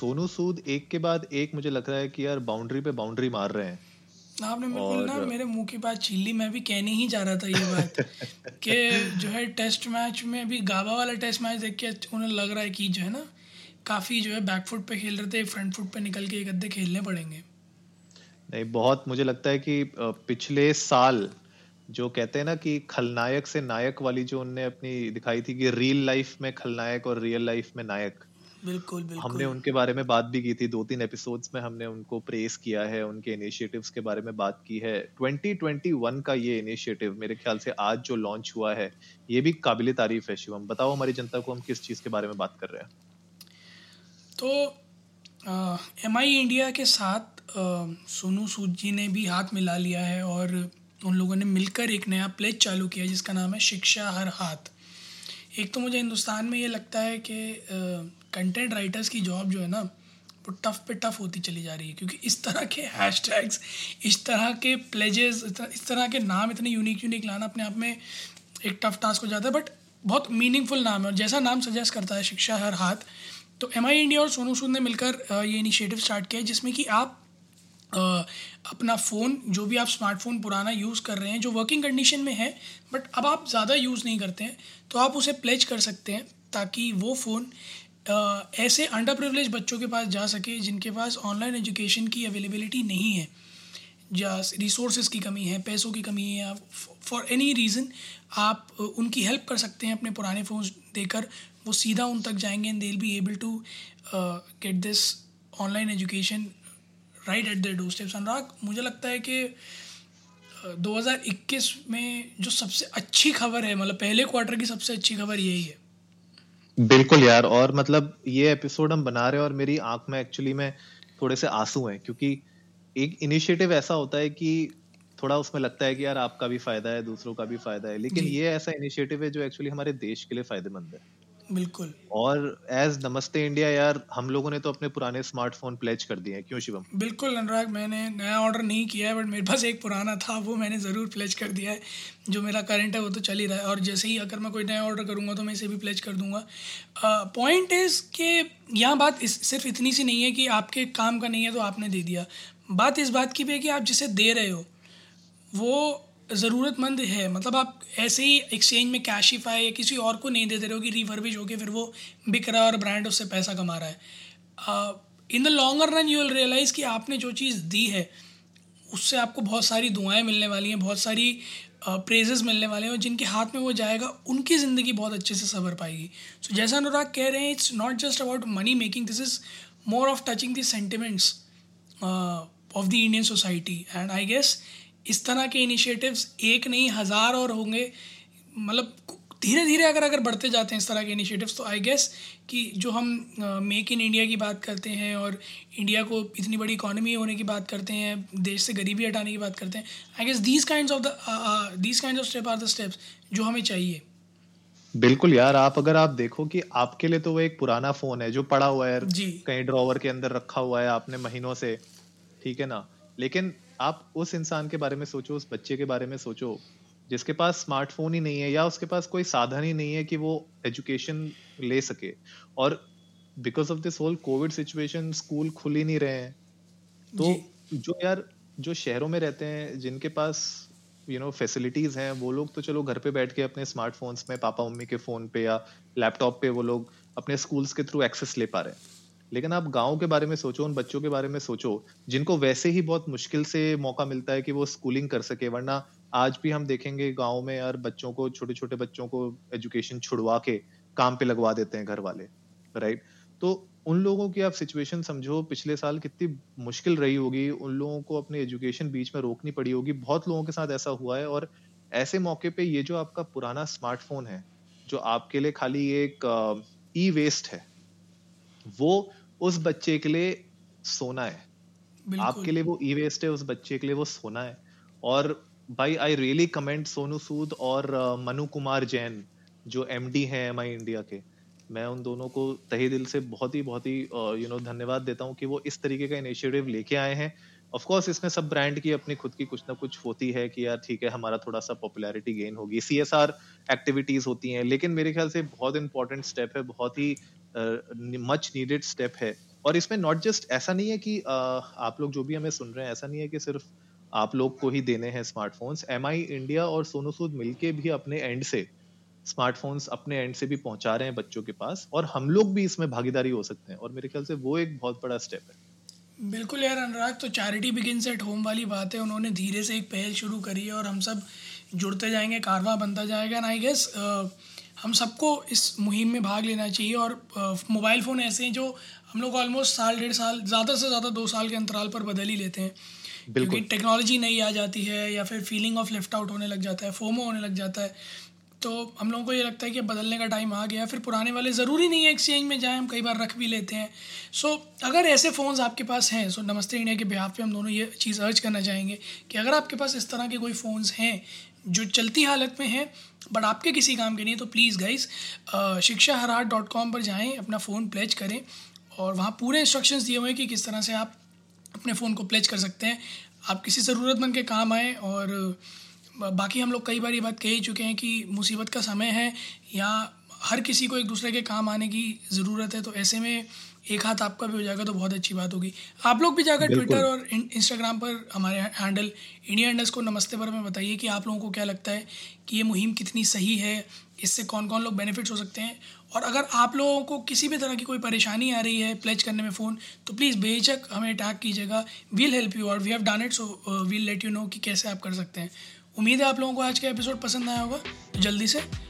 सोनू सूद एक के बाद एक मुझे लग रहा है कि यार बाउंड्री पे बाउंड्री मार रहे हैं। आपने बिल्कुल ना मेरे मुँह की बात छीन ली मैं भी कहने ही जा रहा था ये बात कि जो है टेस्ट मैच में अभी गाबा वाला टेस्ट मैच देख के उन्हें लग रहा है कि जो है ना काफ़ी जो है बैक फुट पे खेल रहे थे फ्रंट फुट पे निकल के एक अद्धे खेलने पड़ेंगे। नहीं बहुत मुझे लगता है कि पिछले साल जो कहते हैं ना कि खलनायक से नायक वाली जो उनने अपनी दिखाई थी कि रियल लाइफ में खलनायक और रियल लाइफ में नायक। बिल्कुल बिल्कुल। हमने उनके बारे में बात भी की थी दो तीन एपिसोड्स में हमने उनको प्रेस किया है उनके इनिशिएटिव्स के बारे में बात की है। 2021 का ये इनिशिएटिव मेरे ख्याल से आज जो लॉन्च हुआ है ये भी काबिले तारीफ़ है शिवम। बताओ हमारी जनता को हम किस चीज़ के बारे में बात कर रहे हैं? तो एम आई इंडिया के साथ सोनू सूद जी ने भी हाथ मिला लिया है और उन लोगों ने मिलकर एक नया प्लेज चालू किया जिसका नाम है शिक्षा हर हाथ। एक तो मुझे हिंदुस्तान में ये लगता है कि कंटेंट राइटर्स की जॉब जो है ना, वो टफ पे टफ होती चली जा रही है, क्योंकि इस तरह के हैशटैग्स इस तरह के प्लेजेस इस तरह के नाम इतने यूनिक यूनिक लाना अपने आप में एक टफ टास्क हो जाता है बट बहुत मीनिंगफुल नाम है और जैसा नाम सजेस्ट करता है शिक्षा हर हाथ तो एम आई इंडिया और सोनू सूद ने मिलकर ये इनिशिएटिव स्टार्ट किया है, जिसमें कि आप अपना फ़ोन, जो भी आप स्मार्टफ़ोन पुराना यूज़ कर रहे हैं, जो वर्किंग कंडीशन में है बट अब आप ज़्यादा यूज़ नहीं करते हैं तो आप उसे प्लेज कर सकते हैं ताकि वो फ़ोन ऐसे अंडर प्रिवलेज बच्चों के पास जा सके जिनके पास ऑनलाइन एजुकेशन की अवेलेबिलिटी नहीं है। या रिसोर्सेज की कमी है, पैसों की कमी है फॉर एनी रीज़न आप उनकी हेल्प कर सकते हैं अपने पुराने फ़ोन देकर, वो सीधा उन तक जाएँगे and they will be able to get this online education right at the door steps Anurag मुझे लगता है कि 2021 में जो सबसे अच्छी खबर है मतलब पहले क्वार्टर की सबसे अच्छी खबर यही है। बिल्कुल यार और मतलब ये एपिसोड हम बना रहे हैं और मेरी आँख में एक्चुअली में थोड़े से आँसू हैं क्योंकि एक इनिशिएटिव ऐसा होता है कि थोड़ा उसमें लगता है कि यार आपका भी फ़ायदा है दूसरों का भी फ़ायदा है लेकिन ये ऐसा इनिशिएटिव है जो एक्चुअली हमारे देश के लिए फ़ायदेमंद है। बिल्कुल। और एज नमस्ते इंडिया यार हम लोगों ने तो अपने पुराने स्मार्टफ़ोन प्लेज कर दिए हैं। क्यों शिवम? बिल्कुल अनुराग मैंने नया ऑर्डर नहीं किया है बट मेरे पास एक पुराना था वो मैंने ज़रूर प्लेज कर दिया है। जो मेरा करंट है वो तो चल ही रहा है। और जैसे ही अगर मैं कोई नया ऑर्डर करूँगा तो मैं इसे भी प्लेज कर दूँगा। पॉइंट इज़ कि यहाँ बात इस सिर्फ़ इतनी सी नहीं है कि आपके काम का नहीं है तो आपने दे दिया। बात इस बात की भी है कि आप जिसे दे रहे हो वो ज़रूरतमंद है। मतलब आप ऐसे ही एक्सचेंज में कैशिफाई या किसी और को नहीं दे दे रहे हो कि रिफर्बिश होके फिर वो बिक रहा है और ब्रांड उससे पैसा कमा रहा है। In the longer run you will realize कि आपने जो चीज़ दी है उससे आपको बहुत सारी दुआएँ मिलने वाली हैं बहुत सारी प्रेजेस मिलने वाले हैं और जिनके हाथ में वो जाएगा उनकी ज़िंदगी बहुत अच्छे से संवर पाएगी। सो so, जैसा अनुराग कह रहे हैं it's not just about money making this is more of touching the sentiments of the Indian society and I guess इस तरह के इनिशिएटिव्स एक नहीं हज़ार और होंगे। मतलब धीरे धीरे अगर अगर बढ़ते जाते हैं इस तरह के इनिशिएटिव्स तो आई गेस कि जो हम मेक इन इंडिया की बात करते हैं और इंडिया को इतनी बड़ी इकोनॉमी होने की बात करते हैं देश से गरीबी हटाने की बात करते हैं I guess these kind of the these kind of step are the steps जो हमें चाहिए। बिल्कुल यार आप अगर आप देखो कि आपके लिए तो वो एक पुराना फ़ोन है जो पड़ा हुआ है। कहीं ड्रॉवर के अंदर रखा हुआ है आपने महीनों से ठीक है ना? लेकिन आप उस इंसान के बारे में सोचो उस बच्चे के बारे में सोचो जिसके पास स्मार्टफ़ोन ही नहीं है या उसके पास कोई साधन ही नहीं है कि वो एजुकेशन ले सके। और because of this whole covid situation school खुल ही नहीं रहे हैं। तो जो। यार जो शहरों में रहते हैं जिनके पास यू नो फैसिलिटीज़ हैं वो लोग तो चलो घर पे बैठ के अपने स्मार्टफोन्स में पापा मम्मी के फ़ोन पे या लैपटॉप पे वो लोग अपने स्कूल्स के थ्रू एक्सेस ले पा रहे हैं। लेकिन आप गाँव के बारे में सोचो, उन बच्चों के बारे में सोचो, जिनको वैसे ही बहुत मुश्किल से मौका मिलता है कि वो स्कूलिंग कर सके, वरना आज भी हम देखेंगे गाँव में यार बच्चों को छोटे छोटे बच्चों को एजुकेशन छुड़वा के काम पे लगवा देते हैं घर वाले राइट तो उन लोगों की आप सिचुएशन समझो, पिछले साल कितनी मुश्किल रही होगी, उन लोगों को अपनी एजुकेशन बीच में रोकनी पड़ी होगी। बहुत लोगों के साथ ऐसा हुआ है और ऐसे मौके पे ये जो आपका पुराना स्मार्टफ़ोन है, जो आपके लिए खाली एक ई वेस्ट है, वो उस बच्चे के लिए सोना है। आपके लिए वो ई वेस्ट है उस बच्चे के लिए वो सोना है। और भाई I really comment Sonu Sood और मनु कुमार जैन जो एमडी हैं एम आई इंडिया के। मैं उन दोनों को तहे दिल से बहुत ही बहुत ही यू नो धन्यवाद देता हूँ कि वो इस तरीके का इनिशिएटिव लेके आए हैं। ऑफ़ कोर्स इसमें सब ब्रांड की अपनी खुद की कुछ ना कुछ होती है कि यार ठीक है हमारा थोड़ा सा पॉपुलैरिटी गेन होगी। सी एस आर एक्टिविटीज़ होती हैं लेकिन मेरे ख्याल से बहुत इंपॉर्टेंट स्टेप है बहुत ही मच नीडेड स्टेप है। और इसमें नॉट जस्ट ऐसा नहीं है कि uh, आप लोग जो भी हमें सुन रहे हैं ऐसा नहीं है कि सिर्फ़ आप लोग को ही देने हैं स्मार्टफोन्स एम आई इंडिया और सोनू सूद मिलके भी अपने एंड से स्मार्टफोन्स अपने एंड से भी पहुँचा रहे हैं बच्चों के पास और हम लोग भी इसमें भागीदारी हो सकते हैं। और मेरे ख्याल से वो एक बहुत बड़ा स्टेप है। बिल्कुल यार अनुराग तो चैरिटी बिगिन एट होम वाली बात है। उन्होंने धीरे से एक पहल शुरू करी है और हम सब जुड़ते जाएँगे कारवा बनता जाएगा। एंड आई गेस हम सबको इस मुहिम में भाग लेना चाहिए और मोबाइल फ़ोन ऐसे हैं जो हम लोग ऑलमोस्ट साल डेढ़ साल ज़्यादा से ज़्यादा दो साल के अंतराल पर बदल ही लेते हैं। क्योंकि टेक्नोलॉजी नई आ जाती है या फिर फीलिंग ऑफ़ लेफ़्ट आउट होने लग जाता है फोमो होने लग जाता है। तो हम लोगों को ये लगता है कि बदलने का टाइम आ गया फिर पुराने वाले ज़रूरी नहीं है एक्सचेंज में जाएँ हम कई बार रख भी लेते हैं। सो so, अगर ऐसे फ़ोन्स आपके पास हैं सो so, नमस्ते इंडिया के बिहाफ पे हम दोनों ये चीज़ अर्ज़ करना चाहेंगे कि अगर आपके पास इस तरह के कोई फ़ोन्स हैं जो चलती हालत में है बट आपके किसी काम के नहीं तो प्लीज़ गाइज़ शिक्षा हरार डॉट कॉम पर जाएँ, अपना फ़ोन प्लेज करें, और वहाँ पूरे इंस्ट्रक्शंस दिए हुए हैं कि किस तरह से आप अपने फ़ोन को प्लेज कर सकते हैं। आप किसी ज़रूरतमंद के काम आएँ, और बाकी हम लोग कई बार ये बात कह ही चुके हैं कि मुसीबत का समय है, या हर किसी को एक दूसरे के काम आने की ज़रूरत है तो ऐसे में एक हाथ आपका भी हो जाएगा तो बहुत अच्छी बात होगी। आप लोग भी जाकर ट्विटर और इंस्टाग्राम पर हमारे हैंडल इंडिया इंडस्ट को नमस्ते पर हमें बताइए कि आप लोगों को क्या लगता है कि ये मुहिम कितनी सही है इससे कौन कौन लोग बेनिफिट्स हो सकते हैं? और अगर आप लोगों को किसी भी तरह की कोई परेशानी आ रही है प्लेज करने में फ़ोन तो प्लीज़ बेझक हमें टैग कीजिएगा। वील हेल्प यू और we have done it so we'll let you know कि कैसे आप कर सकते हैं। उम्मीद है आप लोगों को आज का एपिसोड पसंद आया होगा। तो जल्दी से